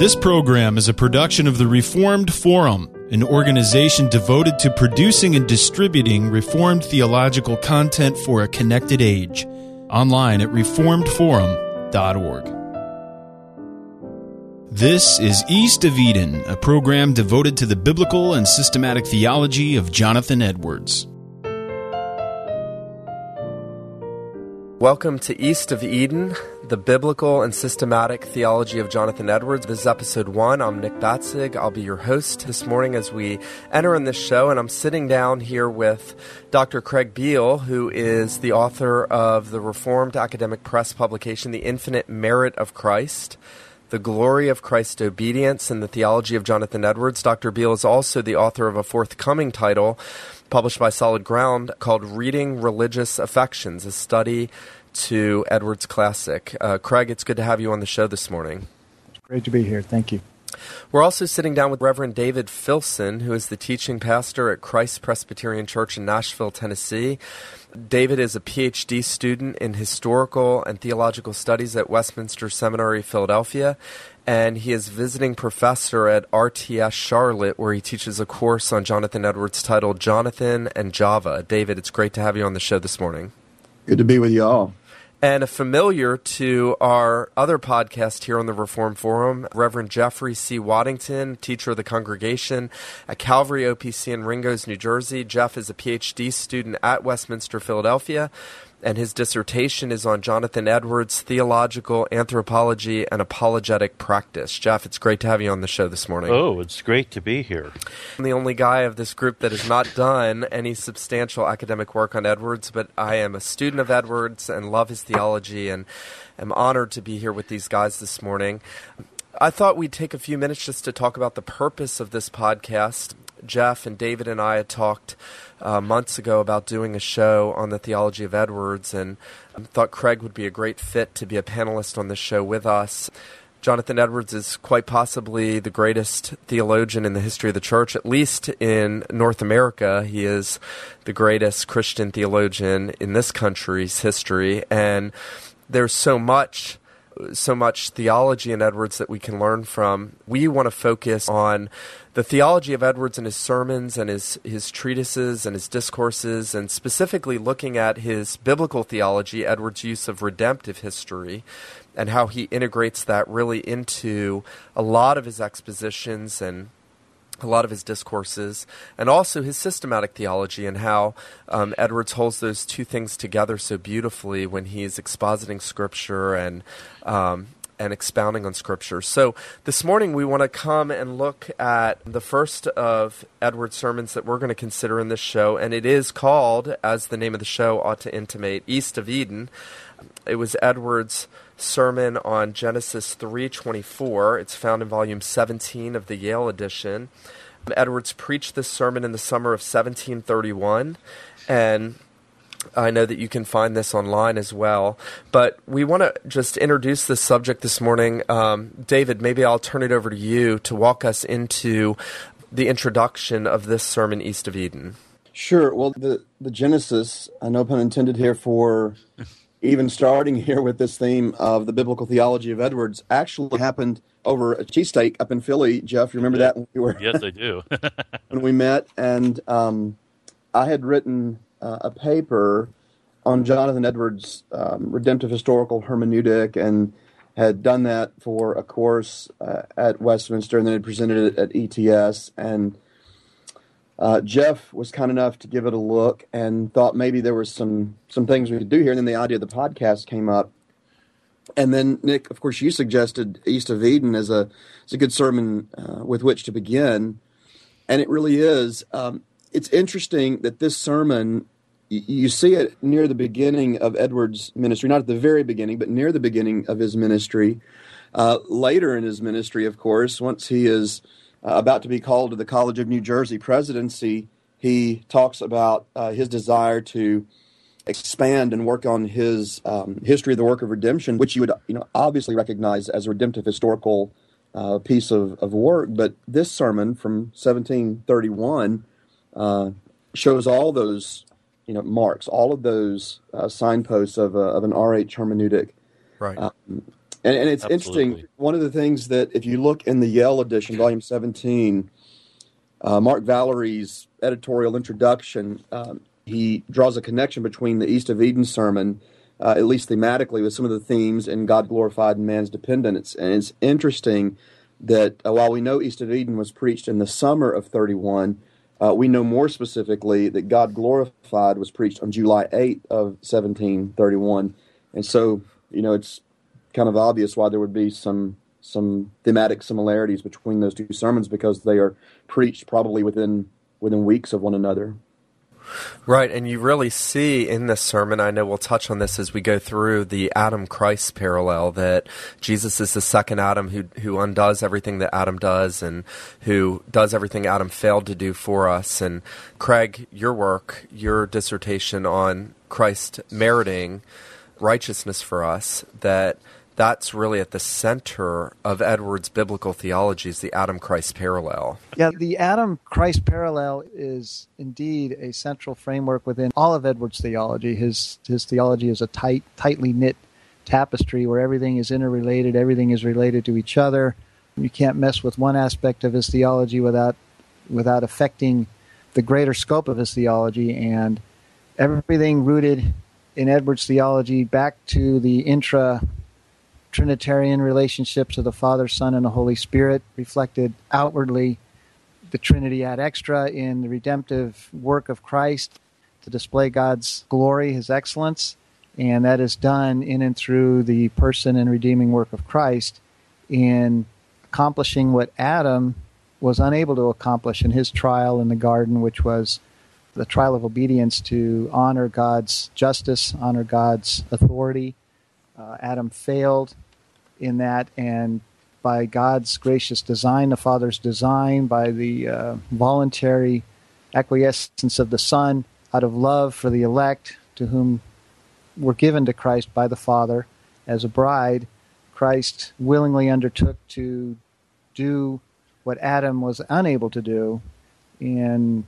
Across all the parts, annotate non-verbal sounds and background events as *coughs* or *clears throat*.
This program is a production of the Reformed Forum, an organization devoted to producing and distributing Reformed theological content for a connected age. Online at reformedforum.org. This is East of Eden, a program devoted to the biblical and systematic theology of Jonathan Edwards. Welcome to East of Eden, the biblical and systematic theology of Jonathan Edwards. This is episode one. I'm Nick Batzig. I'll be your host this morning as we enter in this show, and I'm sitting down here with Dr. Craig Biehl, who is the author of the Reformed Academic Press publication, The Infinite Merit of Christ. The Glory of Christ's Obedience and the Theology of Jonathan Edwards. Dr. Biehl is also the author of a forthcoming title published by Solid Ground called Reading Religious Affections, a study to Edwards Classic. Uh, Craig, it's good to have you on the show this morning. It's great to be here. Thank you. We're also sitting down with Reverend David Filson, who is the teaching pastor at Christ Presbyterian Church in Nashville, Tennessee. David is a PhD student in historical and theological studies at Westminster Seminary, Philadelphia, and he is visiting professor at RTS Charlotte, where he teaches a course on Jonathan Edwards titled Jonathan and Java. David, it's great to have you on the show this morning. Good to be with you all. And a familiar to our other podcast here on the Reform Forum, Reverend Jeffrey C. Waddington, teacher of the congregation at Calvary OPC in Ringoes, New Jersey. Jeff is a PhD student at Westminster, Philadelphia and his dissertation is on Jonathan Edwards' theological anthropology and apologetic practice. Jeff, it's great to have you on the show this morning. Oh, it's great to be here. I'm the only guy of this group that has not done any substantial academic work on Edwards, but I am a student of Edwards and love his theology and am honored to be here with these guys this morning. I thought we'd take a few minutes just to talk about the purpose of this podcast. Jeff and David and I had talked uh, months ago about doing a show on the theology of Edwards, and um, thought Craig would be a great fit to be a panelist on this show with us. Jonathan Edwards is quite possibly the greatest theologian in the history of the church, at least in North America. He is the greatest Christian theologian in this country's history, and there's so much so much theology in Edwards that we can learn from. We want to focus on the theology of Edwards and his sermons and his, his treatises and his discourses, and specifically looking at his biblical theology, Edwards' use of redemptive history, and how he integrates that really into a lot of his expositions and a lot of his discourses, and also his systematic theology, and how um, Edwards holds those two things together so beautifully when he's expositing Scripture and um, and expounding on Scripture. So this morning we want to come and look at the first of Edward's sermons that we're going to consider in this show, and it is called, as the name of the show ought to intimate, East of Eden. It was Edward's sermon on Genesis 3:24. It's found in volume 17 of the Yale edition. Edwards preached this sermon in the summer of 1731 and I know that you can find this online as well. But we want to just introduce this subject this morning. Um, David, maybe I'll turn it over to you to walk us into the introduction of this sermon, East of Eden. Sure. Well, the, the Genesis, I no pun intended here for even starting *laughs* here with this theme of the biblical theology of Edwards, actually happened over a cheesesteak up in Philly. Jeff, you remember that when we were? yes, I do. *laughs* *laughs* when we met, and um, I had written uh, a paper on Jonathan Edwards' um, redemptive historical hermeneutic and had done that for a course uh, at Westminster and then had presented it at ETS. And uh, Jeff was kind enough to give it a look and thought maybe there was some some things we could do here. And then the idea of the podcast came up. And then Nick, of course, you suggested East of Eden as a as a good sermon uh, with which to begin, and it really is. Um, it's interesting that this sermon you see it near the beginning of Edward's ministry, not at the very beginning, but near the beginning of his ministry. Uh, later in his ministry, of course, once he is about to be called to the College of New Jersey presidency, he talks about uh, his desire to expand and work on his um, history of the work of redemption, which you would, you know, obviously recognize as a redemptive historical uh, piece of, of work. But this sermon from 1731 uh, shows all those you know marks all of those uh, signposts of, a, of an RH hermeneutic. Right. Um, And, and it's Absolutely. interesting. One of the things that, if you look in the Yale edition, volume 17, uh, Mark Valeri's editorial introduction, um, he draws a connection between the East of Eden sermon, uh, at least thematically, with some of the themes in God glorified and man's dependence. And it's interesting that uh, while we know East of Eden was preached in the summer of 31, uh, we know more specifically that God glorified was preached on July 8th of 1731. And so, you know, it's kind of obvious why there would be some some thematic similarities between those two sermons because they are preached probably within within weeks of one another. Right, and you really see in this sermon, I know we'll touch on this as we go through the Adam Christ parallel that Jesus is the second Adam who who undoes everything that Adam does and who does everything Adam failed to do for us. And Craig, your work, your dissertation on Christ meriting righteousness for us, that that's really at the center of Edwards' biblical theology is the Adam Christ parallel. Yeah, the Adam Christ parallel is indeed a central framework within all of Edwards' theology. His his theology is a tight, tightly knit tapestry where everything is interrelated, everything is related to each other. You can't mess with one aspect of his theology without without affecting the greater scope of his theology and everything rooted in Edwards' theology back to the intra Trinitarian relationships of the Father, Son, and the Holy Spirit, reflected outwardly the Trinity ad extra in the redemptive work of Christ to display God's glory, His excellence, and that is done in and through the person and redeeming work of Christ in accomplishing what Adam was unable to accomplish in his trial in the garden, which was the trial of obedience to honor God's justice, honor God's authority, uh, Adam failed in that, and by God's gracious design, the Father's design, by the uh, voluntary acquiescence of the Son, out of love for the elect to whom were given to Christ by the Father as a bride, Christ willingly undertook to do what Adam was unable to do in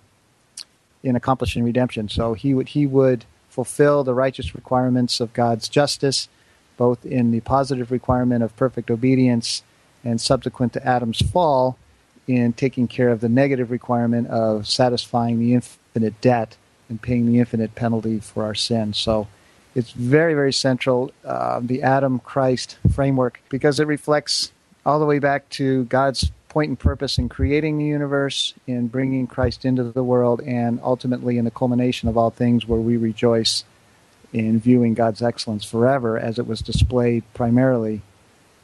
in accomplishing redemption. So he would he would fulfill the righteous requirements of God's justice both in the positive requirement of perfect obedience and subsequent to Adam's fall in taking care of the negative requirement of satisfying the infinite debt and paying the infinite penalty for our sin. So it's very, very central, uh, the Adam Christ framework, because it reflects all the way back to God's point and purpose in creating the universe, in bringing Christ into the world, and ultimately in the culmination of all things where we rejoice in viewing God's excellence forever as it was displayed primarily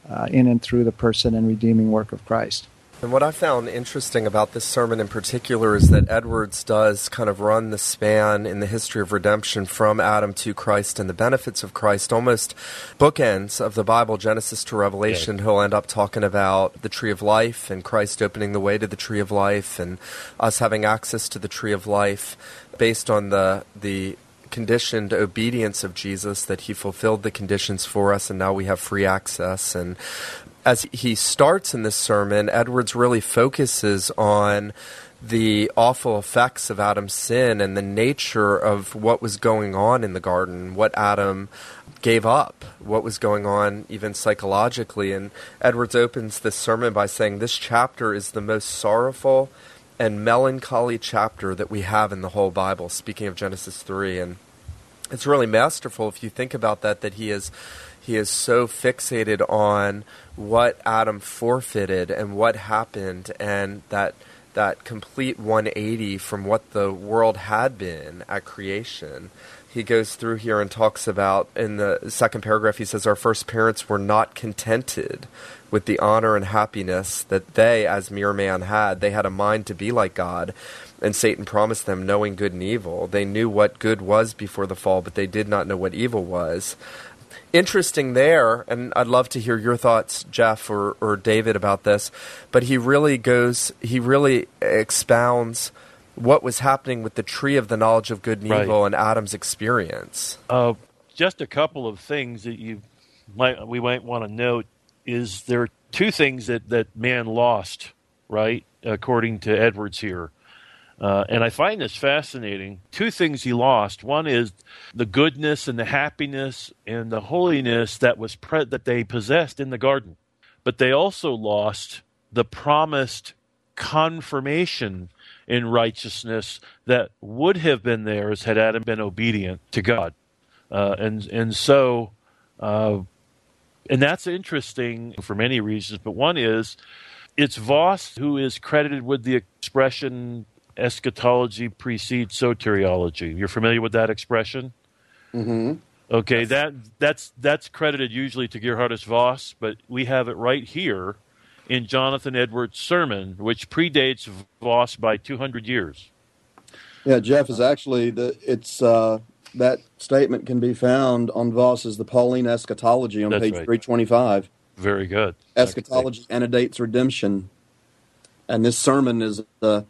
uh, in and through the person and redeeming work of Christ. And what I found interesting about this sermon in particular is that Edwards does kind of run the span in the history of redemption from Adam to Christ and the benefits of Christ, almost bookends of the Bible, Genesis to Revelation. Yeah. He'll end up talking about the tree of life and Christ opening the way to the tree of life and us having access to the tree of life based on the the conditioned obedience of Jesus, that he fulfilled the conditions for us, and now we have free access. And as he starts in this sermon, Edwards really focuses on the awful effects of Adam's sin and the nature of what was going on in the garden, what Adam gave up, what was going on even psychologically. And Edwards opens this sermon by saying, This chapter is the most sorrowful and melancholy chapter that we have in the whole Bible, speaking of Genesis 3. And it's really masterful if you think about that, that he is. He is so fixated on what Adam forfeited and what happened, and that that complete 180 from what the world had been at creation he goes through here and talks about in the second paragraph he says our first parents were not contented with the honor and happiness that they as mere man had. They had a mind to be like god. And satan promised them knowing good and evil they knew what good was before the fall but they did not know what evil was. Interesting there and i'd love to hear your thoughts jeff or, or david about this but he really goes he really expounds what was happening with the tree of the knowledge of good and right. evil and Adam's experience. Uh, just a couple of things that you might we might want to note is there are two things that that man lost, right? According to Edwards here, Uh, and I find this fascinating. Two things he lost. One is the goodness and the happiness and the holiness that was pre- that they possessed in the garden, but they also lost the promised confirmation in righteousness that would have been theirs had Adam been obedient to God. Uh, and and so, uh, and that's interesting for many reasons. But one is, it's Vos who is credited with the expression eschatology precedes soteriology. You're familiar with that expression? Mm-hmm. Okay, that that's that's credited usually to Geerhardus Vos, but we have it right here in Jonathan Edwards' sermon, which predates Vos by 200 years. Yeah, Jeff is actually the it's uh, that statement can be found on Vos's The Pauline Eschatology on That's page right. 325. Very good. Eschatology antedates redemption, and this sermon is a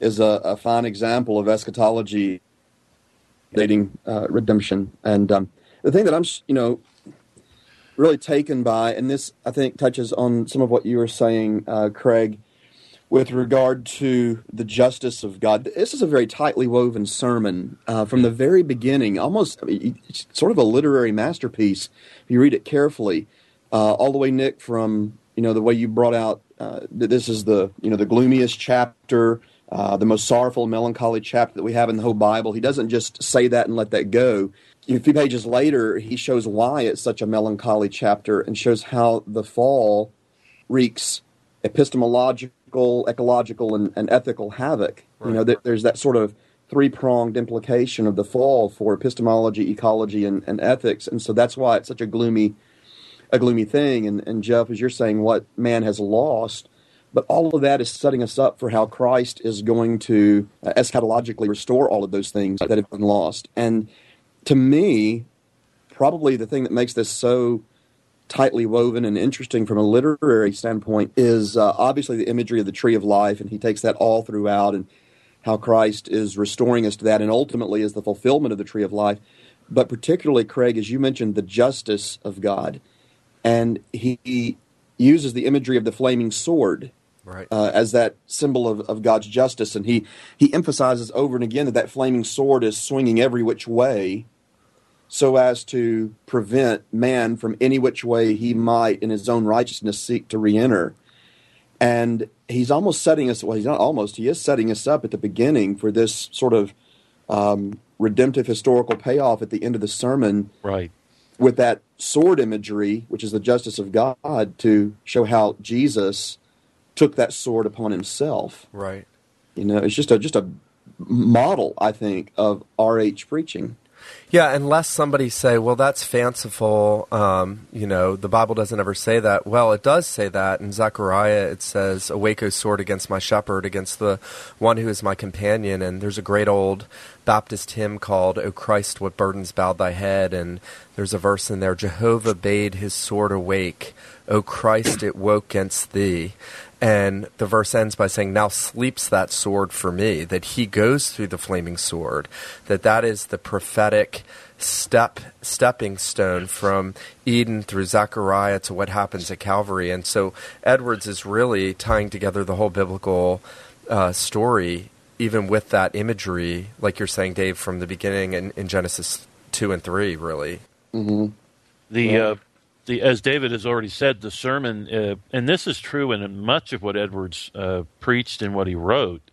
is a, a fine example of eschatology dating uh, redemption. And um, the thing that I'm you know really taken by, and this I think touches on some of what you were saying, uh, Craig, with regard to the justice of God. This is a very tightly woven sermon uh, from the very beginning, almost I mean, sort of a literary masterpiece if you read it carefully. Uh, all the way, Nick, from you know the way you brought out uh, that this is the you know the gloomiest chapter, uh, the most sorrowful, melancholy chapter that we have in the whole Bible. He doesn't just say that and let that go. A few pages later, he shows why it's such a melancholy chapter and shows how the fall wreaks epistemological, ecological, and, and ethical havoc. You know, there, there's that sort of three pronged implication of the fall for epistemology, ecology, and, and ethics, and so that's why it's such a gloomy, a gloomy thing. And, and Jeff, as you're saying, what man has lost, but all of that is setting us up for how Christ is going to uh, eschatologically restore all of those things that have been lost. And to me, probably the thing that makes this so tightly woven and interesting from a literary standpoint is uh, obviously the imagery of the tree of life, and he takes that all throughout, and how Christ is restoring us to that, and ultimately is the fulfillment of the tree of life. But particularly, Craig, as you mentioned, the justice of God, and he, uses the imagery of the flaming sword Right. uh, as that symbol of, of God's justice, and he he emphasizes over and again that that flaming sword is swinging every which way, so as to prevent man from any which way he might, in his own righteousness, seek to re-enter. And he's almost setting us. Well, he's not almost. He is setting us up at the beginning for this sort of um, redemptive historical payoff at the end of the sermon Right. with that sword imagery, which is the justice of God, to show how Jesus took that sword upon himself. Right. You know, it's just a just a model, I think, of RH preaching. Yeah, unless somebody say, "Well, that's fanciful." Um, you know, the Bible doesn't ever say that. Well, it does say that in Zechariah. It says, "Awake, O sword, against my shepherd, against the one who is my companion." And there's a great old Baptist hymn called, "O Christ, what burdens bowed thy head?" And there's a verse in there: "Jehovah bade his sword awake, O Christ, it woke against thee." And the verse ends by saying, Now sleeps that sword for me, that he goes through the flaming sword, that that is the prophetic step stepping stone from Eden through Zechariah to what happens at Calvary. And so Edwards is really tying together the whole biblical uh, story, even with that imagery, like you're saying, Dave, from the beginning in, in Genesis 2 and 3, really. Mm-hmm. The uh, the as David has already said, the sermon, uh, and this is true in much of what Edwards uh, preached and what he wrote.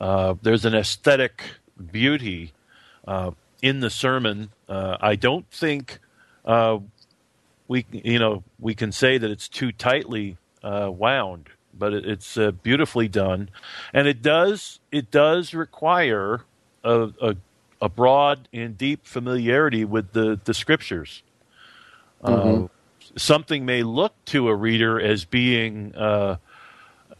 Uh, there's an aesthetic beauty uh, in the sermon. Uh, I don't think uh, we, you know, we can say that it's too tightly wound, but it, it's beautifully done, and it does it does require a, a, a broad and deep familiarity with the the scriptures. Mhm. Something may look to a reader as being uh,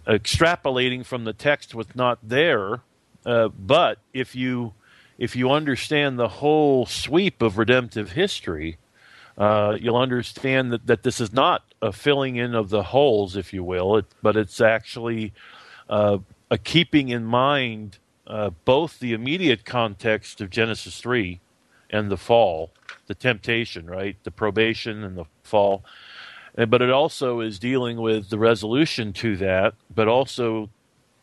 extrapolating from the text what's not there, uh, but if you if you understand the whole sweep of redemptive history, uh, you'll understand that, that this is not a filling in of the holes, if you will, it, but it's actually uh, a keeping in mind uh, both the immediate context of Genesis 3 and the fall, the temptation, right? The probation and the fall. But it also is dealing with the resolution to that, but also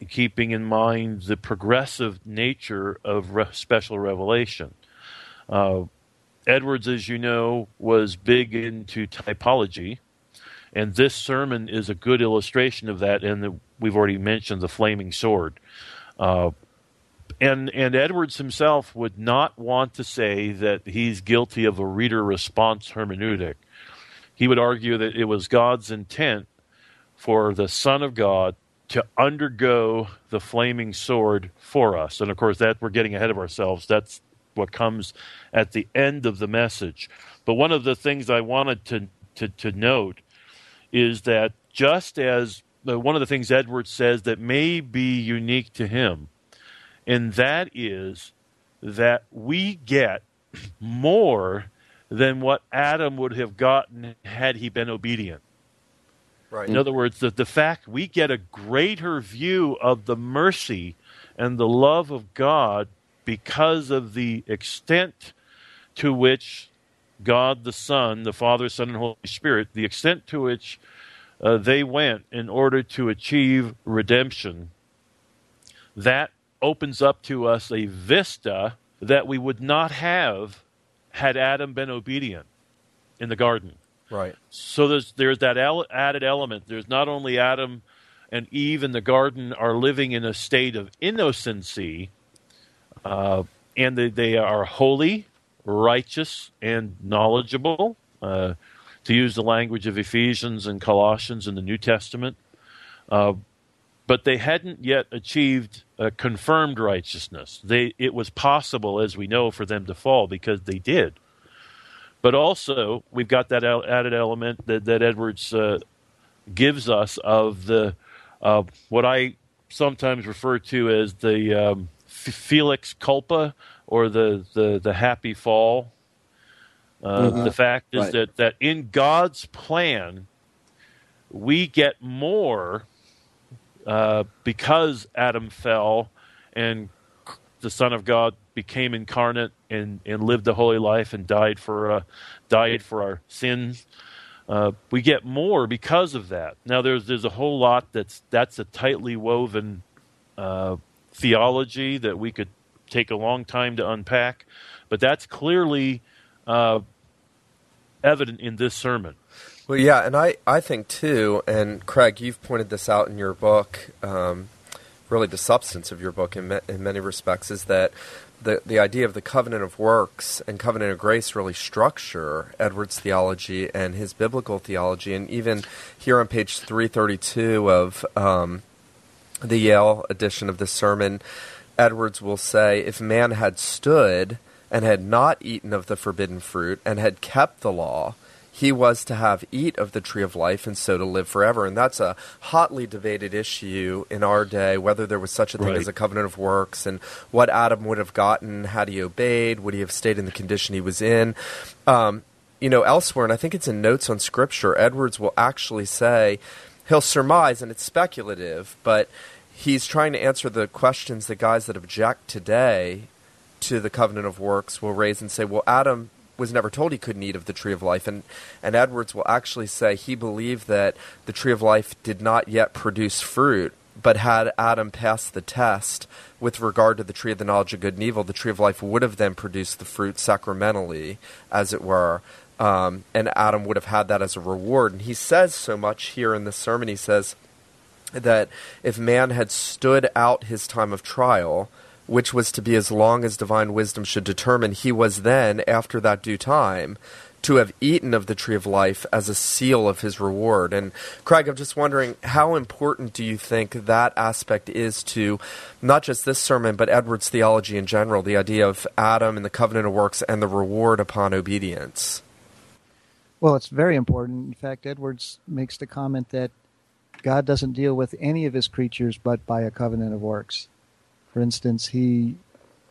keeping in mind the progressive nature of re- special revelation. Uh, Edwards, as you know, was big into typology, and this sermon is a good illustration of that. And we've already mentioned the flaming sword. Uh, and and Edwards himself would not want to say that he's guilty of a reader response hermeneutic. He would argue that it was God's intent for the Son of God to undergo the flaming sword for us. And of course, that we're getting ahead of ourselves. That's what comes at the end of the message. But one of the things I wanted to to, to note is that just as uh, one of the things Edwards says that may be unique to him, and that is that we get more than what Adam would have gotten had he been obedient. Right. In other words, the, the fact we get a greater view of the mercy and the love of God because of the extent to which God the Son, the Father, Son, and Holy Spirit, the extent to which uh, they went in order to achieve redemption, that opens up to us a vista that we would not have had Adam been obedient in the garden. Right. So there's there's that added element. There's not only Adam and Eve in the garden are living in a state of innocency, uh, and they, they, are holy, righteous, and knowledgeable. Uh, to use the language of Ephesians and Colossians in the New Testament, uh, but they hadn't yet achieved a confirmed righteousness. They, it was possible, as we know, for them to fall because they did. But also, we've got that added element that, that Edwards uh, gives us of the uh, what I sometimes refer to as the um, felix culpa or the, the, the happy fall. Uh, mm-hmm. The fact is right. that, that in God's plan, we get more uh, because Adam fell and the Son of God became incarnate and, and lived the holy life and died for uh, died for our sins. Uh, we get more because of that. Now there's there's a whole lot that's that's a tightly woven uh, theology that we could take a long time to unpack, but that's clearly uh, evident in this sermon. Well, yeah, and I, I think too, and Craig, you've pointed this out in your book. Um, really, the substance of your book, in, in many respects, is that the the idea of the covenant of works and covenant of grace really structure Edwards' theology and his biblical theology, and even here on page three thirty two of um, the Yale edition of this sermon, Edwards will say, "If man had stood and had not eaten of the forbidden fruit and had kept the law." He was to have eat of the tree of life and so to live forever. And that's a hotly debated issue in our day, whether there was such a thing right. as a covenant of works and what Adam would have gotten had he obeyed, would he have stayed in the condition he was in. Um, you know, elsewhere, and I think it's in Notes on Scripture, Edwards will actually say, he'll surmise, and it's speculative, but he's trying to answer the questions the guys that object today to the covenant of works will raise and say, well, Adam was never told he couldn't eat of the tree of life. And, and Edwards will actually say he believed that the tree of life did not yet produce fruit, but had Adam passed the test with regard to the tree of the knowledge of good and evil, the tree of life would have then produced the fruit sacramentally, as it were. Um, and Adam would have had that as a reward. And he says so much here in the sermon. He says that if man had stood out his time of trial, which was to be as long as divine wisdom should determine, he was then, after that due time, to have eaten of the tree of life as a seal of his reward. And Craig, I'm just wondering, how important do you think that aspect is to not just this sermon, but Edwards' theology in general, the idea of Adam and the covenant of works and the reward upon obedience? Well, it's very important. In fact, Edwards makes the comment that God doesn't deal with any of his creatures but by a covenant of works. For instance, he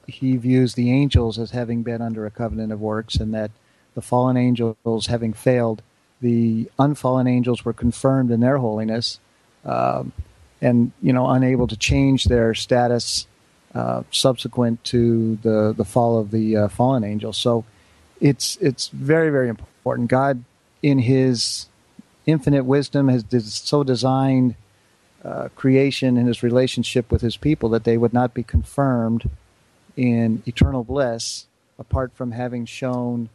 he views the angels as having been under a covenant of works, and that the fallen angels having failed, the unfallen angels were confirmed in their holiness, um, and you know unable to change their status uh, subsequent to the the fall of the uh, fallen angels. So it's it's very very important. God, in His infinite wisdom, has so designed uh, creation and his relationship with his people, that they would not be confirmed in eternal bliss apart from having shown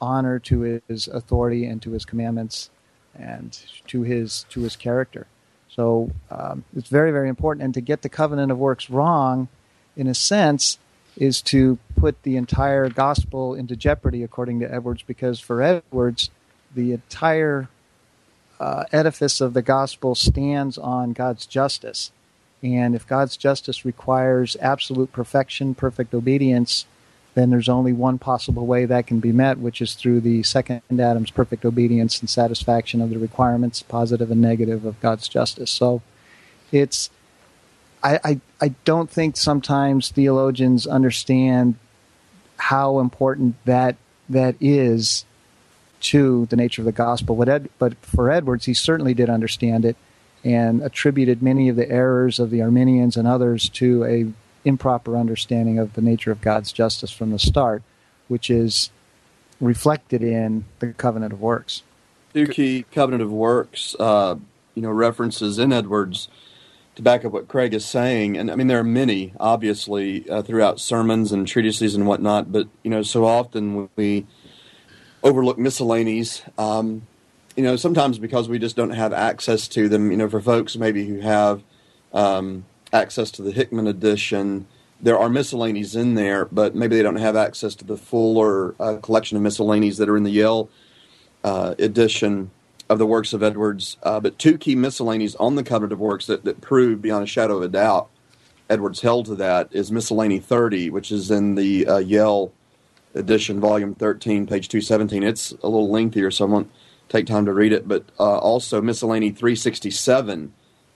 honor to his authority and to his commandments and to his to his character. So um, it's very very important. And to get the covenant of works wrong, in a sense, is to put the entire gospel into jeopardy, according to Edwards, because for Edwards, the entire uh, edifice of the gospel stands on God's justice. And if God's justice requires absolute perfection, perfect obedience, then there's only one possible way that can be met, which is through the second Adam's perfect obedience and satisfaction of the requirements, positive and negative, of God's justice. So it's, I, I, I don't think sometimes theologians understand how important that that is to the nature of the gospel. But, Ed, but for Edwards, he certainly did understand it and attributed many of the errors of the Arminians and others to a improper understanding of the nature of God's justice from the start, which is reflected in the covenant of works. Two key covenant of works, uh, you know, references in Edwards to back up what Craig is saying. And I mean, there are many, obviously, uh, throughout sermons and treatises and whatnot. But you know, so often we overlook miscellanies. Um, you know, sometimes because we just don't have access to them. You know, for folks maybe who have um, access to the Hickman edition, there are miscellanies in there, but maybe they don't have access to the fuller uh, collection of miscellanies that are in the Yale uh, edition of the works of Edwards. Uh, but two key miscellanies on the covenant of works that, that prove beyond a shadow of a doubt Edwards held to that is Miscellany 30, which is in the uh, Yale edition, volume 13, page 217. It's a little lengthier, so I won't take time to read it. But uh, also Miscellany 367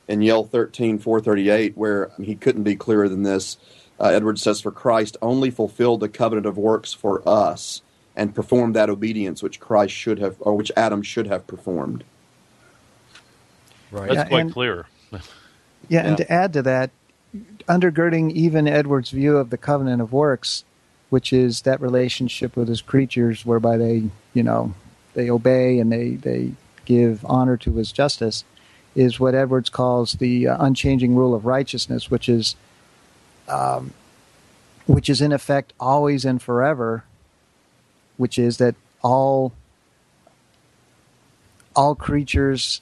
in Yale 13, 438, where he couldn't be clearer than this. Uh, Edward says, For Christ only fulfilled the covenant of works for us and performed that obedience which Christ should have, or which Adam should have performed. Right. That's yeah, quite and, clear. yeah, yeah, and to add to that, undergirding even Edward's view of the covenant of works which is that relationship with his creatures whereby they, you know, they obey and they, they give honor to his justice, is what Edwards calls the uh, unchanging rule of righteousness, which is, um, which is in effect always and forever, which is that all all creatures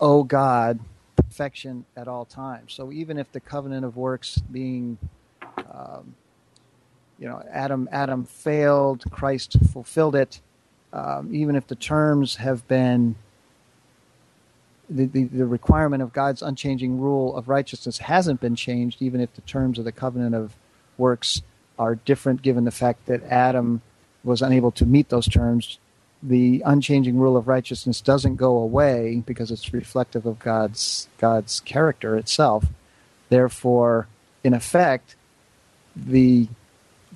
owe God perfection at all times. So even if the covenant of works being um, you know, Adam Adam failed, Christ fulfilled it. Um, even if the terms have been the, the, the, requirement of God's unchanging rule of righteousness hasn't been changed, even if the terms of the covenant of works are different, given the fact that Adam was unable to meet those terms, the unchanging rule of righteousness doesn't go away because it's reflective of God's God's character itself. Therefore, in effect, the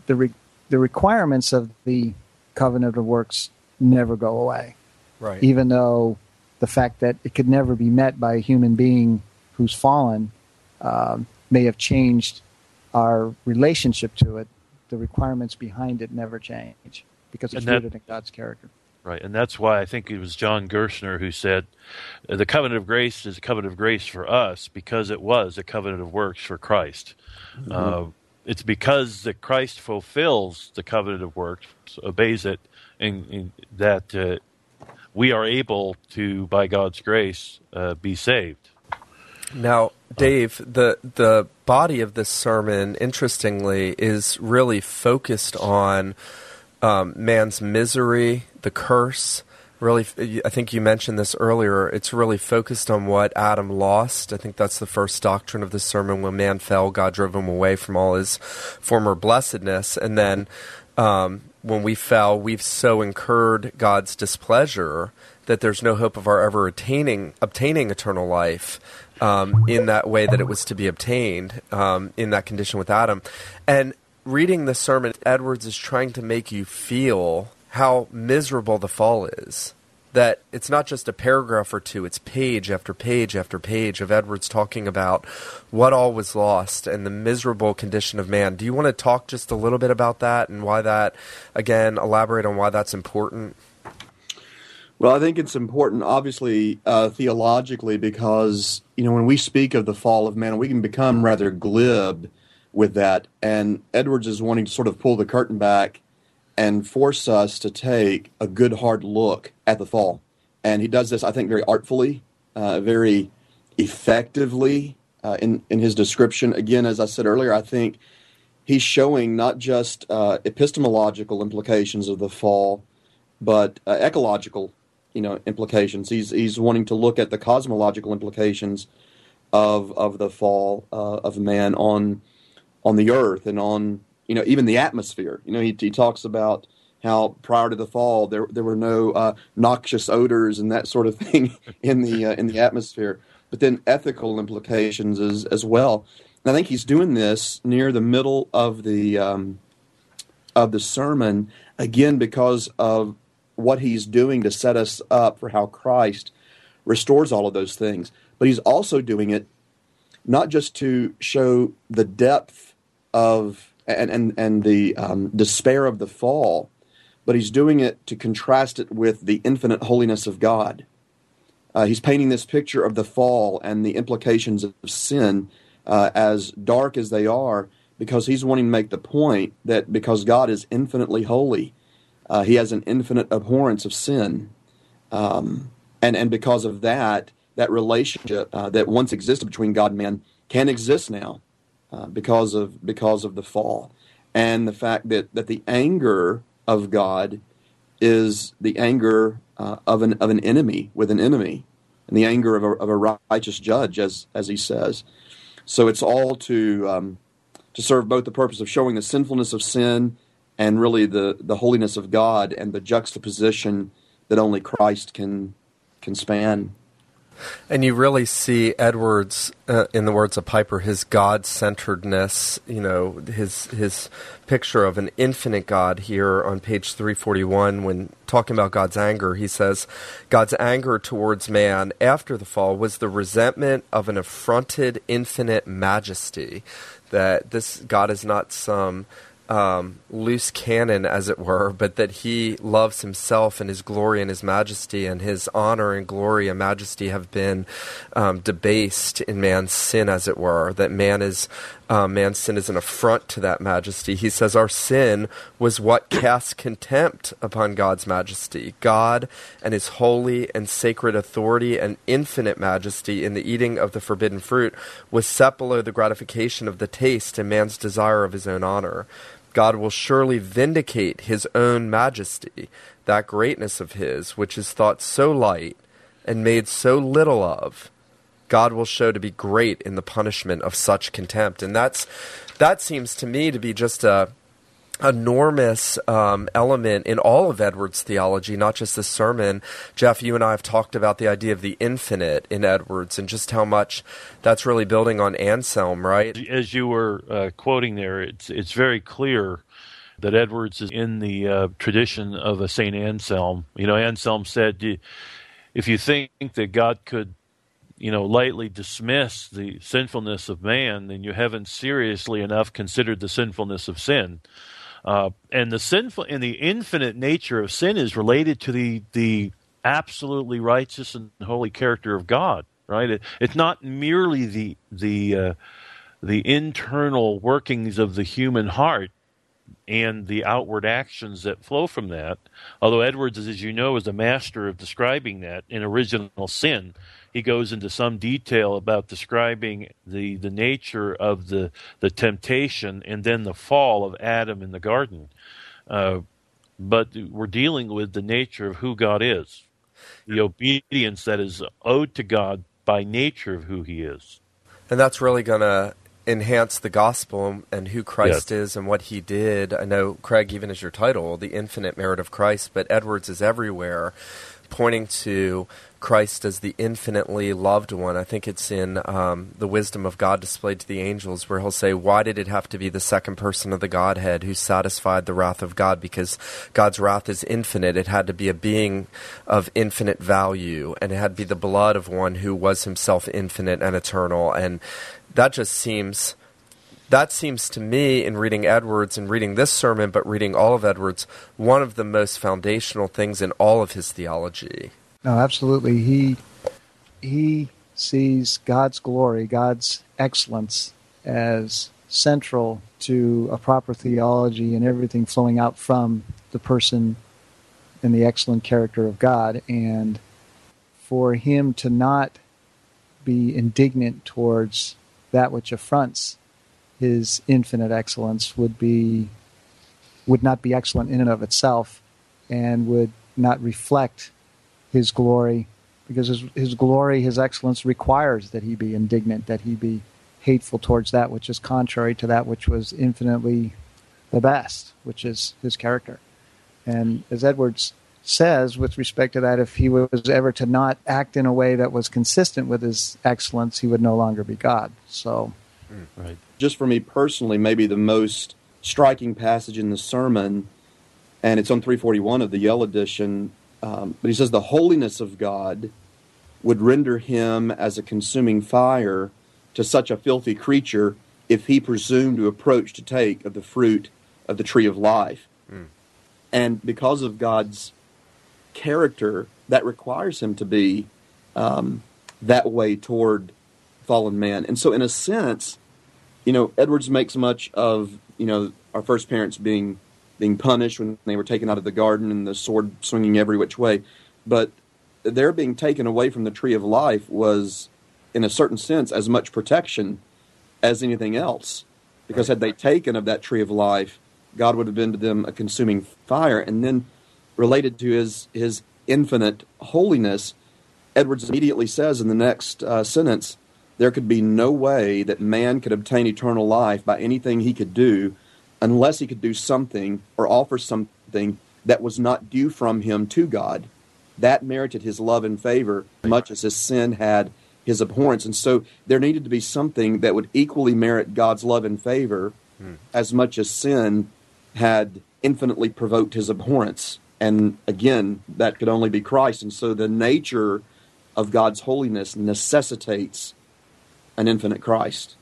the re- the requirements of the covenant of works never go away. Right. Even though the fact that it could never be met by a human being who's fallen um, may have changed our relationship to it, the requirements behind it never change because it's that, rooted in God's character. Right, and that's why I think it was John Gerstner who said, "The covenant of grace is a covenant of grace for us because it was a covenant of works for Christ." Mm-hmm. Uh, it's because that Christ fulfills the covenant of works, obeys it, and, and that uh, we are able to, by God's grace, uh, be saved. Now, Dave, the the body of this sermon, interestingly, is really focused on um, man's misery, the curse, really i think you mentioned this earlier it's really focused on what adam lost. I think that's the first doctrine of the sermon when man fell god drove him away from all his former blessedness. And then um, when we fell we've so incurred god's displeasure that there's no hope of our ever attaining obtaining eternal life um, in that way that it was to be obtained um, in that condition with adam. And reading the sermon edwards is trying to make you feel how miserable the fall is. That it's not just a paragraph or two, it's page after page after page of Edwards talking about what all was lost and the miserable condition of man. Do you want to talk just a little bit about that and why that, again, elaborate on why that's important? Well, I think it's important, obviously, uh, theologically, because you know when we speak of the fall of man, we can become rather glib with that. And Edwards is wanting to sort of pull the curtain back and force us to take a good hard look at the fall. And he does this, I think, very artfully, uh, very effectively uh, in in his description. Again, as I said earlier, I think he's showing not just uh, epistemological implications of the fall, but uh, ecological, you know, implications. He's he's wanting to look at the cosmological implications of of the fall uh, of man on on the earth and on you know even the atmosphere. You know, he he talks about how prior to the fall there there were no uh, noxious odors and that sort of *laughs* thing in the uh, in the atmosphere. But then ethical implications as as well. And I think he's doing this near the middle of the um, of the sermon again because of what he's doing to set us up for how Christ restores all of those things. But he's also doing it not just to show the depth of and and, and the um, despair of the fall, but he's doing it to contrast it with the infinite holiness of God. Uh, he's painting this picture of the fall and the implications of sin uh, as dark as they are because he's wanting to make the point that because God is infinitely holy, uh, he has an infinite abhorrence of sin. Um, and, and because of that, that relationship uh, that once existed between God and man can exist now uh, because of because of the fall, and the fact that that the anger of God is the anger uh, of an of an enemy with an enemy, and the anger of a, of a righteous judge, as as he says. So it's all to um, to serve both the purpose of showing the sinfulness of sin and really the the holiness of God and the juxtaposition that only Christ can can span. And you really see Edwards, uh, in the words of Piper, his God-centeredness. You know, his his picture of an infinite God here on page three forty one. When talking about God's anger, he says, "God's anger towards man after the fall was the resentment of an affronted infinite majesty. That this God is not some." Um, loose cannon, as it were, but that he loves himself and his glory and his majesty, and his honor and glory and majesty have been um, debased in man's sin, as it were. That man is uh, man's sin is an affront to that majesty. He says our sin was what cast contempt upon God's majesty. God and his holy and sacred authority and infinite majesty in the eating of the forbidden fruit was set below the gratification of the taste and man's desire of his own honor. God will surely vindicate his own majesty, that greatness of his, which is thought so light and made so little of. God will show to be great in the punishment of such contempt. And that's that seems to me to be just a enormous um, element in all of Edwards' theology, not just this sermon. Jeff, you and I have talked about the idea of the infinite in Edwards and just how much that's really building on Anselm, right? As you were uh, quoting there, it's it's very clear that Edwards is in the uh, tradition of a Saint Anselm. You know, Anselm said, if you think that God could you know, lightly dismiss the sinfulness of man, then you haven't seriously enough considered the sinfulness of sin. Uh, and the sinful and the infinite nature of sin is related to the the absolutely righteous and holy character of God. Right? It, it's not merely the the uh, the internal workings of the human heart and the outward actions that flow from that. Although Edwards, as you know, is a master of describing that in original sin he goes into some detail about describing the, the nature of the, the temptation and then the fall of Adam in the garden. Uh, but we're dealing with the nature of who God is, the obedience that is owed to God by nature of who He is. And that's really going to enhance the gospel and who Christ yes. is and what he did. I know, Craig, even as your title, The Infinite Merit of Christ, but Edwards is everywhere pointing to Christ as the infinitely loved one. I think it's in um, the wisdom of God displayed to the angels, where he'll say, Why did it have to be the second person of the Godhead who satisfied the wrath of God? Because God's wrath is infinite. It had to be a being of infinite value, and it had to be the blood of one who was himself infinite and eternal. And that just seems that seems to me, in reading Edwards and reading this sermon, but reading all of Edwards, one of the most foundational things in all of his theology. No, absolutely. He he sees God's glory, God's excellence as central to a proper theology and everything flowing out from the person and the excellent character of God. And for him to not be indignant towards that which affronts his infinite excellence would be would not be excellent in and of itself and would not reflect his glory because his, his glory his excellence requires that he be indignant that he be hateful towards that which is contrary to that which was infinitely the best which is his character and as edwards says with respect to that if he was ever to not act in a way that was consistent with his excellence he would no longer be god so hmm. Right. just for me personally, maybe the most striking passage in the sermon, and it's on 341 of the Yale edition. Um, but he says, The holiness of God would render him as a consuming fire to such a filthy creature if he presumed to approach to take of the fruit of the tree of life. And because of God's character, that requires him to be um, that way toward fallen man. And so, in a sense, you know, Edwards makes much of you know our first parents being being punished when they were taken out of the garden and the sword swinging every which way, but their being taken away from the tree of life was, in a certain sense, as much protection as anything else, because had they taken of that tree of life, God would have been to them a consuming fire, and then related to his his infinite holiness, Edwards immediately says in the next uh, sentence there could be no way that man could obtain eternal life by anything he could do unless he could do something or offer something that was not due from him to God. That merited his love and favor as much as his sin had his abhorrence. And so there needed to be something that would equally merit God's love and favor hmm. as much as sin had infinitely provoked his abhorrence. And again, that could only be Christ. And so the nature of God's holiness necessitates an infinite Christ.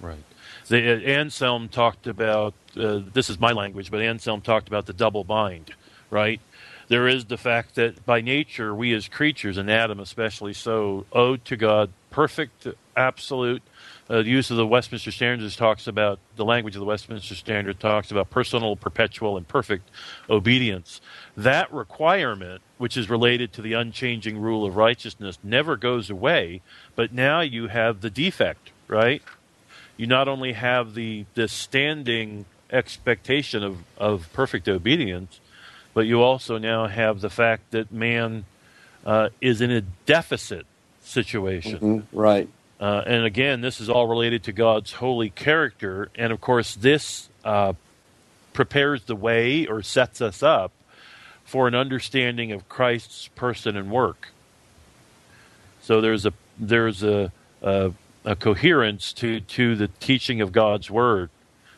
Right. Anselm talked about uh, this is my language, but Anselm talked about the double bind. Right. There is the fact that by nature we as creatures, and Adam especially so, owed to God perfect, absolute. Uh, the use of the Westminster Standards talks about the language of the Westminster Standard talks about personal, perpetual, and perfect obedience. That requirement, which is related to the unchanging rule of righteousness, never goes away. But now you have the defect, right? You not only have the this standing expectation of, of perfect obedience, but you also now have the fact that man uh, is in a deficit situation. Mhm, Right. Uh, and again, this is all related to God's holy character. And of course, this uh, prepares the way or sets us up for an understanding of Christ's person and work. So there's a there's a, a, a coherence to, to the teaching of God's word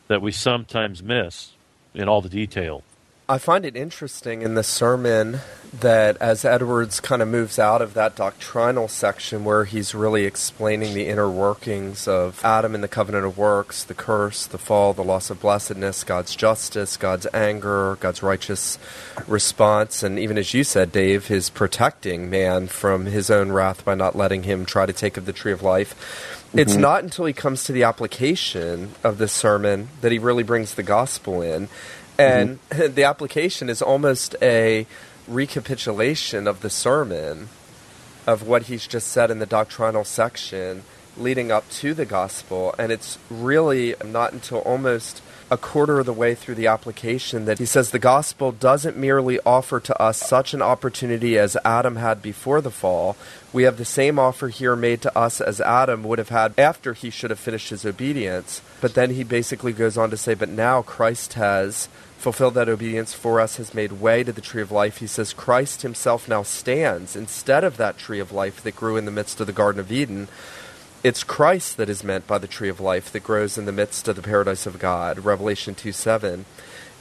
that we sometimes miss in all the detail. I find it interesting in the sermon that as Edwards kind of moves out of that doctrinal section where he's really explaining the inner workings of Adam and the covenant of works, the curse, the fall, the loss of blessedness, God's justice, God's anger, God's righteous response, and even as you said, Dave, his protecting man from his own wrath by not letting him try to take of the tree of life. It's mm-hmm. not until he comes to the application of the sermon that he really brings the gospel in. And mm-hmm. *laughs* the application is almost a recapitulation of the sermon of what he's just said in the doctrinal section leading up to the gospel. And it's really not until almost a quarter of the way through the application that he says the gospel doesn't merely offer to us such an opportunity as Adam had before the fall. We have the same offer here made to us as Adam would have had after he should have finished his obedience. But then he basically goes on to say, But now Christ has fulfilled that obedience for us, has made way to the tree of life. He says, Christ himself now stands instead of that tree of life that grew in the midst of the Garden of Eden. It's Christ that is meant by the tree of life that grows in the midst of the paradise of God, Revelation 2 7.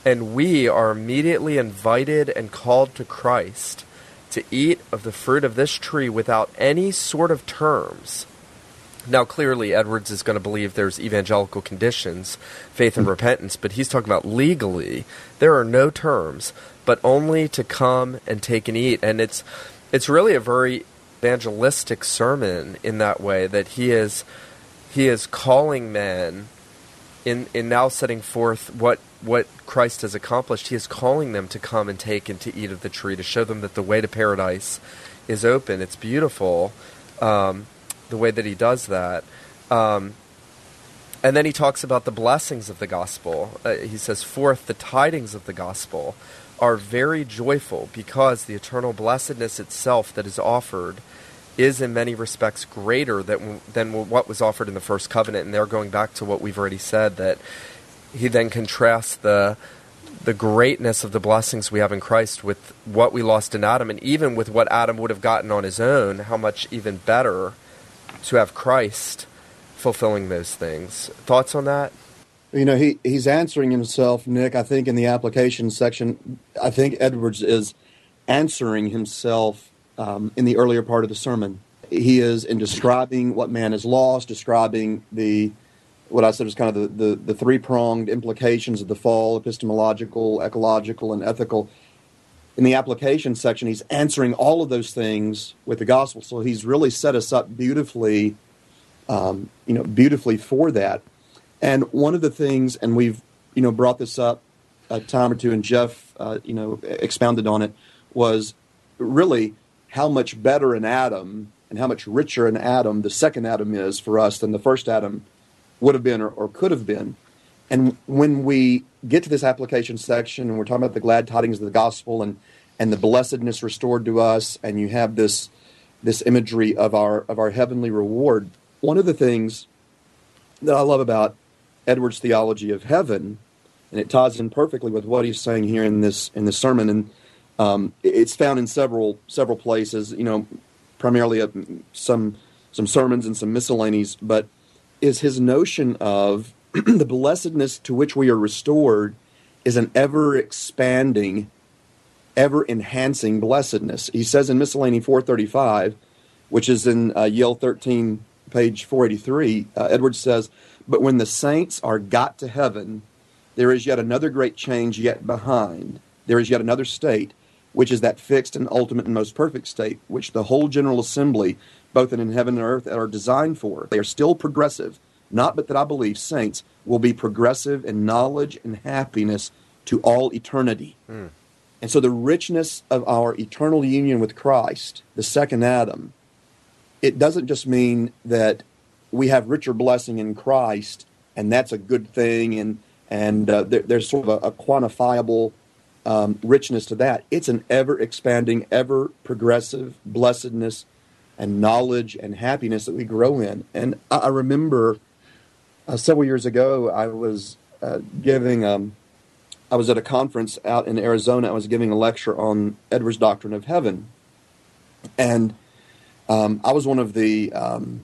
And we are immediately invited and called to Christ to eat of the fruit of this tree without any sort of terms. Now, clearly, Edwards is going to believe there's evangelical conditions, faith and hmm. repentance, but he's talking about legally. There are no terms, but only to come and take and eat. And it's, it's really a very evangelistic sermon in that way that he is, he is calling men in, in now setting forth what, what Christ has accomplished. He is calling them to come and take and to eat of the tree, to show them that the way to paradise is open. It's beautiful. Um, the way that he does that. Um, and then he talks about the blessings of the gospel. Uh, he says, forth the tidings of the gospel are very joyful because the eternal blessedness itself that is offered is in many respects greater than, than what was offered in the first covenant. And they're going back to what we've already said that he then contrasts the the greatness of the blessings we have in Christ with what we lost in Adam, and even with what Adam would have gotten on his own, how much even better to have Christ fulfilling those things. Thoughts on that? You know, he, he's answering himself, Nick. I think in the application section, I think Edwards is answering himself um, in the earlier part of the sermon. He is in describing what man has lost, describing the what I said was kind of the, the, the three pronged implications of the fall epistemological, ecological, and ethical in the application section, he's answering all of those things with the gospel. So he's really set us up beautifully, um, you know, beautifully for that. And one of the things, and we've, you know, brought this up a time or two, and Jeff, uh, you know, expounded on it, was really how much better an Adam and how much richer an Adam the second Adam is for us than the first Adam would have been or, or could have been. And when we get to this application section and we're talking about the glad tidings of the gospel and, and the blessedness restored to us, and you have this this imagery of our of our heavenly reward, one of the things that I love about Edward's theology of heaven, and it ties in perfectly with what he's saying here in this in this sermon, and um, it's found in several several places. You know, primarily some some sermons and some miscellanies, but is his notion of *clears throat* the blessedness to which we are restored is an ever expanding, ever enhancing blessedness. He says in Miscellany 435, which is in uh, Yale 13, page 483, uh, Edwards says, But when the saints are got to heaven, there is yet another great change yet behind. There is yet another state, which is that fixed and ultimate and most perfect state, which the whole General Assembly, both in heaven and earth, are designed for. They are still progressive not but that I believe saints will be progressive in knowledge and happiness to all eternity. Mm. And so the richness of our eternal union with Christ, the second Adam, it doesn't just mean that we have richer blessing in Christ and that's a good thing and and uh, there, there's sort of a, a quantifiable um, richness to that. It's an ever expanding, ever progressive blessedness and knowledge and happiness that we grow in. And I, I remember uh, several years ago, I was uh, giving, um, I was at a conference out in Arizona. I was giving a lecture on Edwards' doctrine of heaven, and um, I was one of the um,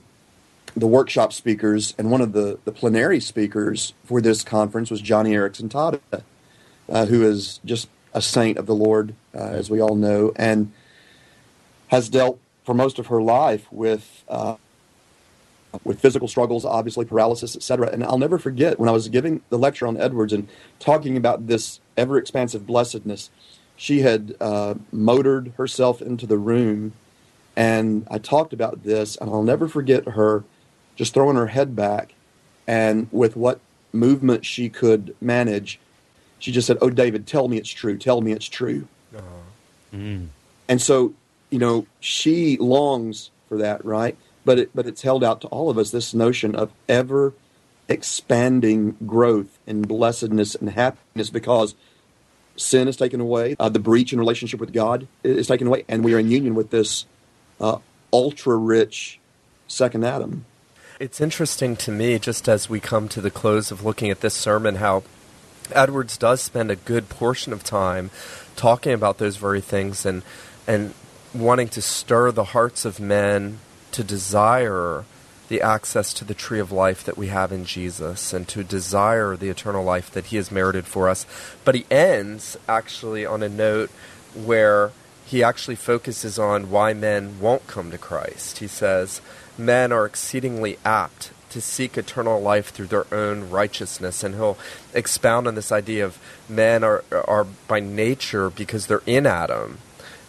the workshop speakers, and one of the the plenary speakers for this conference was Joni Eareckson Tada, uh, who is just a saint of the Lord, uh, as we all know, and has dealt for most of her life with uh, with physical struggles, obviously paralysis, etc. And I'll never forget when I was giving the lecture on Edwards and talking about this ever expansive blessedness. She had uh, motored herself into the room, and I talked about this, and I'll never forget her just throwing her head back, and with what movement she could manage, she just said, "Oh, David, tell me it's true. Tell me it's true." Uh-huh. Mm. And so, you know, she longs for that, right? but it, but it's held out to all of us this notion of ever expanding growth and blessedness and happiness because sin is taken away, uh, the breach in relationship with God is taken away, and we are in union with this uh, ultra rich second Adam. It's interesting to me, just as we come to the close of looking at this sermon, how Edwards does spend a good portion of time talking about those very things and and wanting to stir the hearts of men to desire the access to the tree of life that we have in Jesus and to desire the eternal life that he has merited for us. But he ends actually on a note where he actually focuses on why men won't come to Christ. He says, Men are exceedingly apt to seek eternal life through their own righteousness. And he'll expound on this idea of men are, are by nature, because they're in Adam,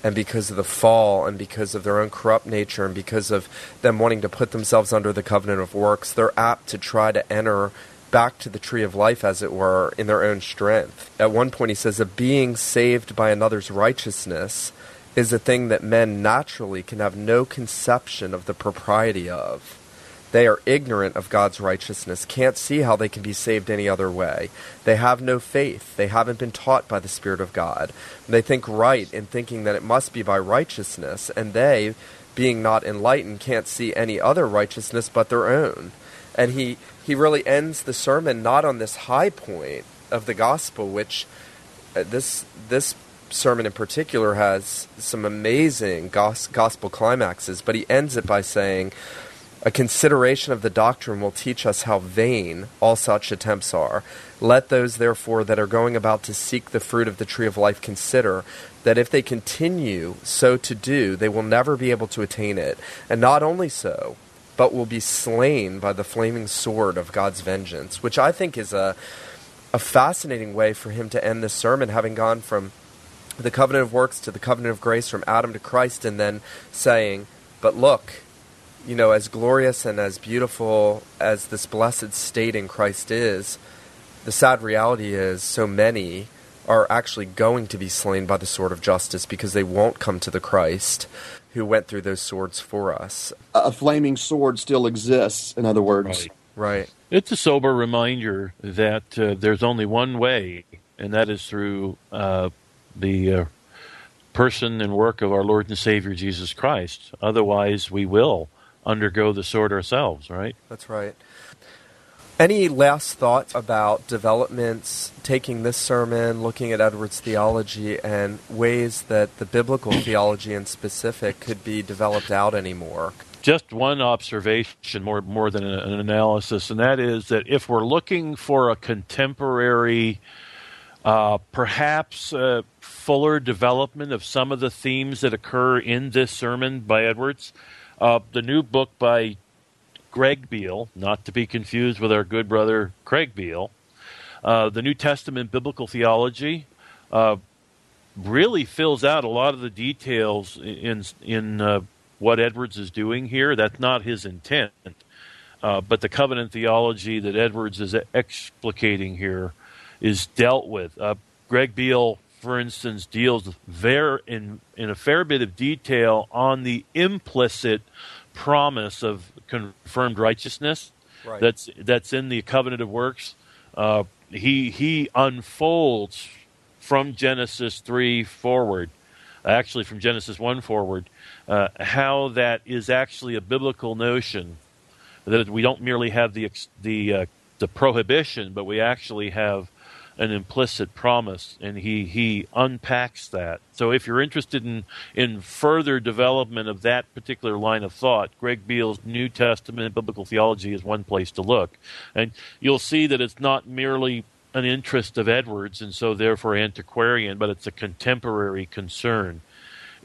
and because of the fall, and because of their own corrupt nature, and because of them wanting to put themselves under the covenant of works, they're apt to try to enter back to the tree of life, as it were, in their own strength. At one point, he says, A being saved by another's righteousness is a thing that men naturally can have no conception of the propriety of. They are ignorant of God's righteousness, can't see how they can be saved any other way. They have no faith. They haven't been taught by the Spirit of God. They think right in thinking that it must be by righteousness, and they, being not enlightened, can't see any other righteousness but their own. And he, he really ends the sermon not on this high point of the gospel, which uh, this, this sermon in particular has some amazing gospel climaxes, but he ends it by saying, a consideration of the doctrine will teach us how vain all such attempts are. Let those, therefore, that are going about to seek the fruit of the tree of life consider that if they continue so to do, they will never be able to attain it. And not only so, but will be slain by the flaming sword of God's vengeance, which I think is a, a fascinating way for him to end this sermon, having gone from the covenant of works to the covenant of grace, from Adam to Christ, and then saying, But look, you know, as glorious and as beautiful as this blessed state in Christ is, the sad reality is so many are actually going to be slain by the sword of justice because they won't come to the Christ who went through those swords for us. A flaming sword still exists, in other words. Right. right. It's a sober reminder that uh, there's only one way, and that is through uh, the uh, person and work of our Lord and Savior Jesus Christ. Otherwise, we will undergo the sword ourselves, right? That's right. Any last thoughts about developments, taking this sermon, looking at Edwards' theology, and ways that the biblical *coughs* theology in specific could be developed out anymore? Just one observation, more more than an analysis, and that is that if we're looking for a contemporary, uh, perhaps uh, fuller development of some of the themes that occur in this sermon by Edwards, uh, the new book by Greg Beale, not to be confused with our good brother Craig Biehl, uh, the New Testament Biblical Theology, uh, really fills out a lot of the details in in uh, what Edwards is doing here. That's not his intent, uh, but the covenant theology that Edwards is explicating here is dealt with. Uh, Greg Beale for instance, deals very in in a fair bit of detail on the implicit promise of confirmed righteousness right. that's that's in the covenant of works. Uh, he he unfolds from Genesis three forward, actually from Genesis one forward, uh, how that is actually a biblical notion that we don't merely have the the uh, the prohibition, but we actually have an implicit promise, and he he unpacks that. So if you're interested in in further development of that particular line of thought, Greg Beale's New Testament biblical theology is one place to look, and you'll see that it's not merely an interest of Edwards and so therefore antiquarian, but it's a contemporary concern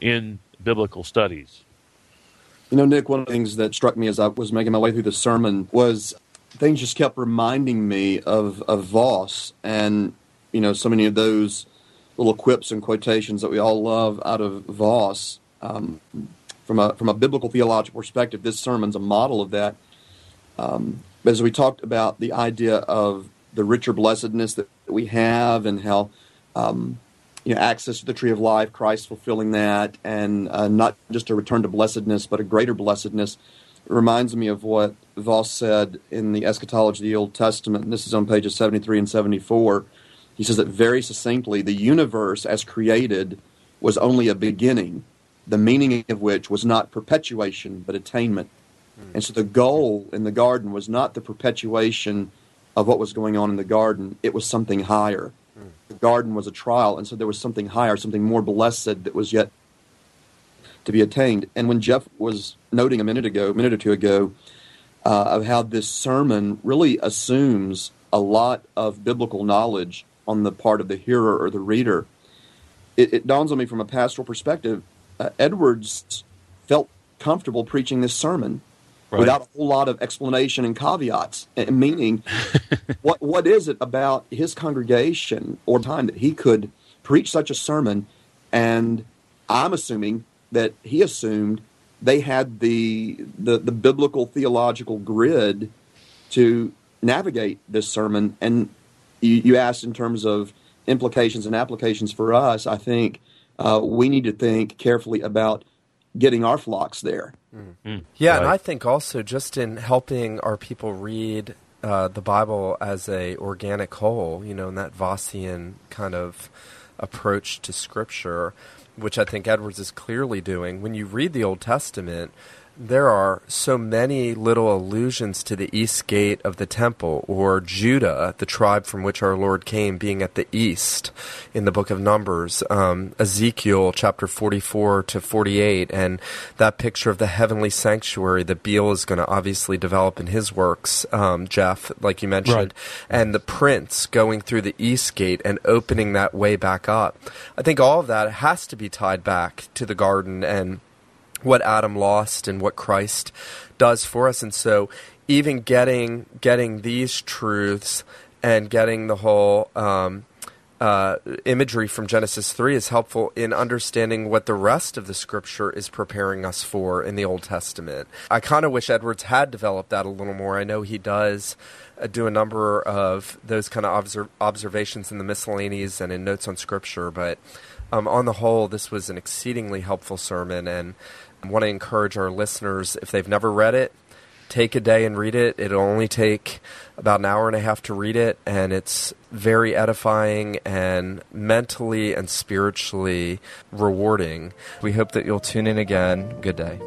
in biblical studies. You know, Nick, one of the things that struck me as I was making my way through the sermon was things just kept reminding me of, of Vos and, you know, so many of those little quips and quotations that we all love out of Vos. Um, from a from a biblical theological perspective, this sermon's a model of that. Um, as we talked about the idea of the richer blessedness that we have, and how um, you know access to the tree of life, Christ fulfilling that, and uh, not just a return to blessedness, but a greater blessedness reminds me of what Vos said in the Eschatology of the Old Testament, and this is on pages 73 and 74. He says that very succinctly the universe as created was only a beginning, the meaning of which was not perpetuation but attainment. Mm. And so the goal in the garden was not the perpetuation of what was going on in the garden, it was something higher. Mm. The garden was a trial, and so there was something higher, something more blessed that was yet to be attained. And when Jeff was noting a minute ago, a minute or two ago, uh, of how this sermon really assumes a lot of biblical knowledge on the part of the hearer or the reader. it, it dawns on me from a pastoral perspective. Uh, Edwards felt comfortable preaching this sermon right. without a whole lot of explanation and caveats. And meaning, *laughs* what what is it about his congregation or time that he could preach such a sermon? And I'm assuming that he assumed they had the the, the biblical theological grid to navigate this sermon. And you, you asked in terms of implications and applications for us. I think uh, we need to think carefully about getting our flocks there. Mm-hmm. Yeah, right. and I think also just in helping our people read uh, the Bible as a organic whole, you know, in that Vossian kind of approach to Scripture, which I think Edwards is clearly doing. When you read the Old Testament, there are so many little allusions to the east gate of the temple, or Judah, the tribe from which our Lord came, being at the east in the book of Numbers, um, Ezekiel chapter 44 to 48, and that picture of the heavenly sanctuary that Beale is going to obviously develop in his works, um, Jeff, like you mentioned, right. and the prince going through the east gate and opening that way back up. I think all of that has to be tied back to the garden and what Adam lost and what Christ does for us. And so, even getting getting these truths and getting the whole um, uh, imagery from Genesis three is helpful in understanding what the rest of the Scripture is preparing us for in the Old Testament. I kind of wish Edwards had developed that a little more. I know he does. Uh, do a number of those kind of obser- observations in the miscellanies and in notes on scripture, but um, on the whole, this was an exceedingly helpful sermon, and I want to encourage our listeners, if they've never read it, take a day and read it. It'll only take about an hour and a half to read it, and it's very edifying and mentally and spiritually rewarding. We hope that you'll tune in again. Good day.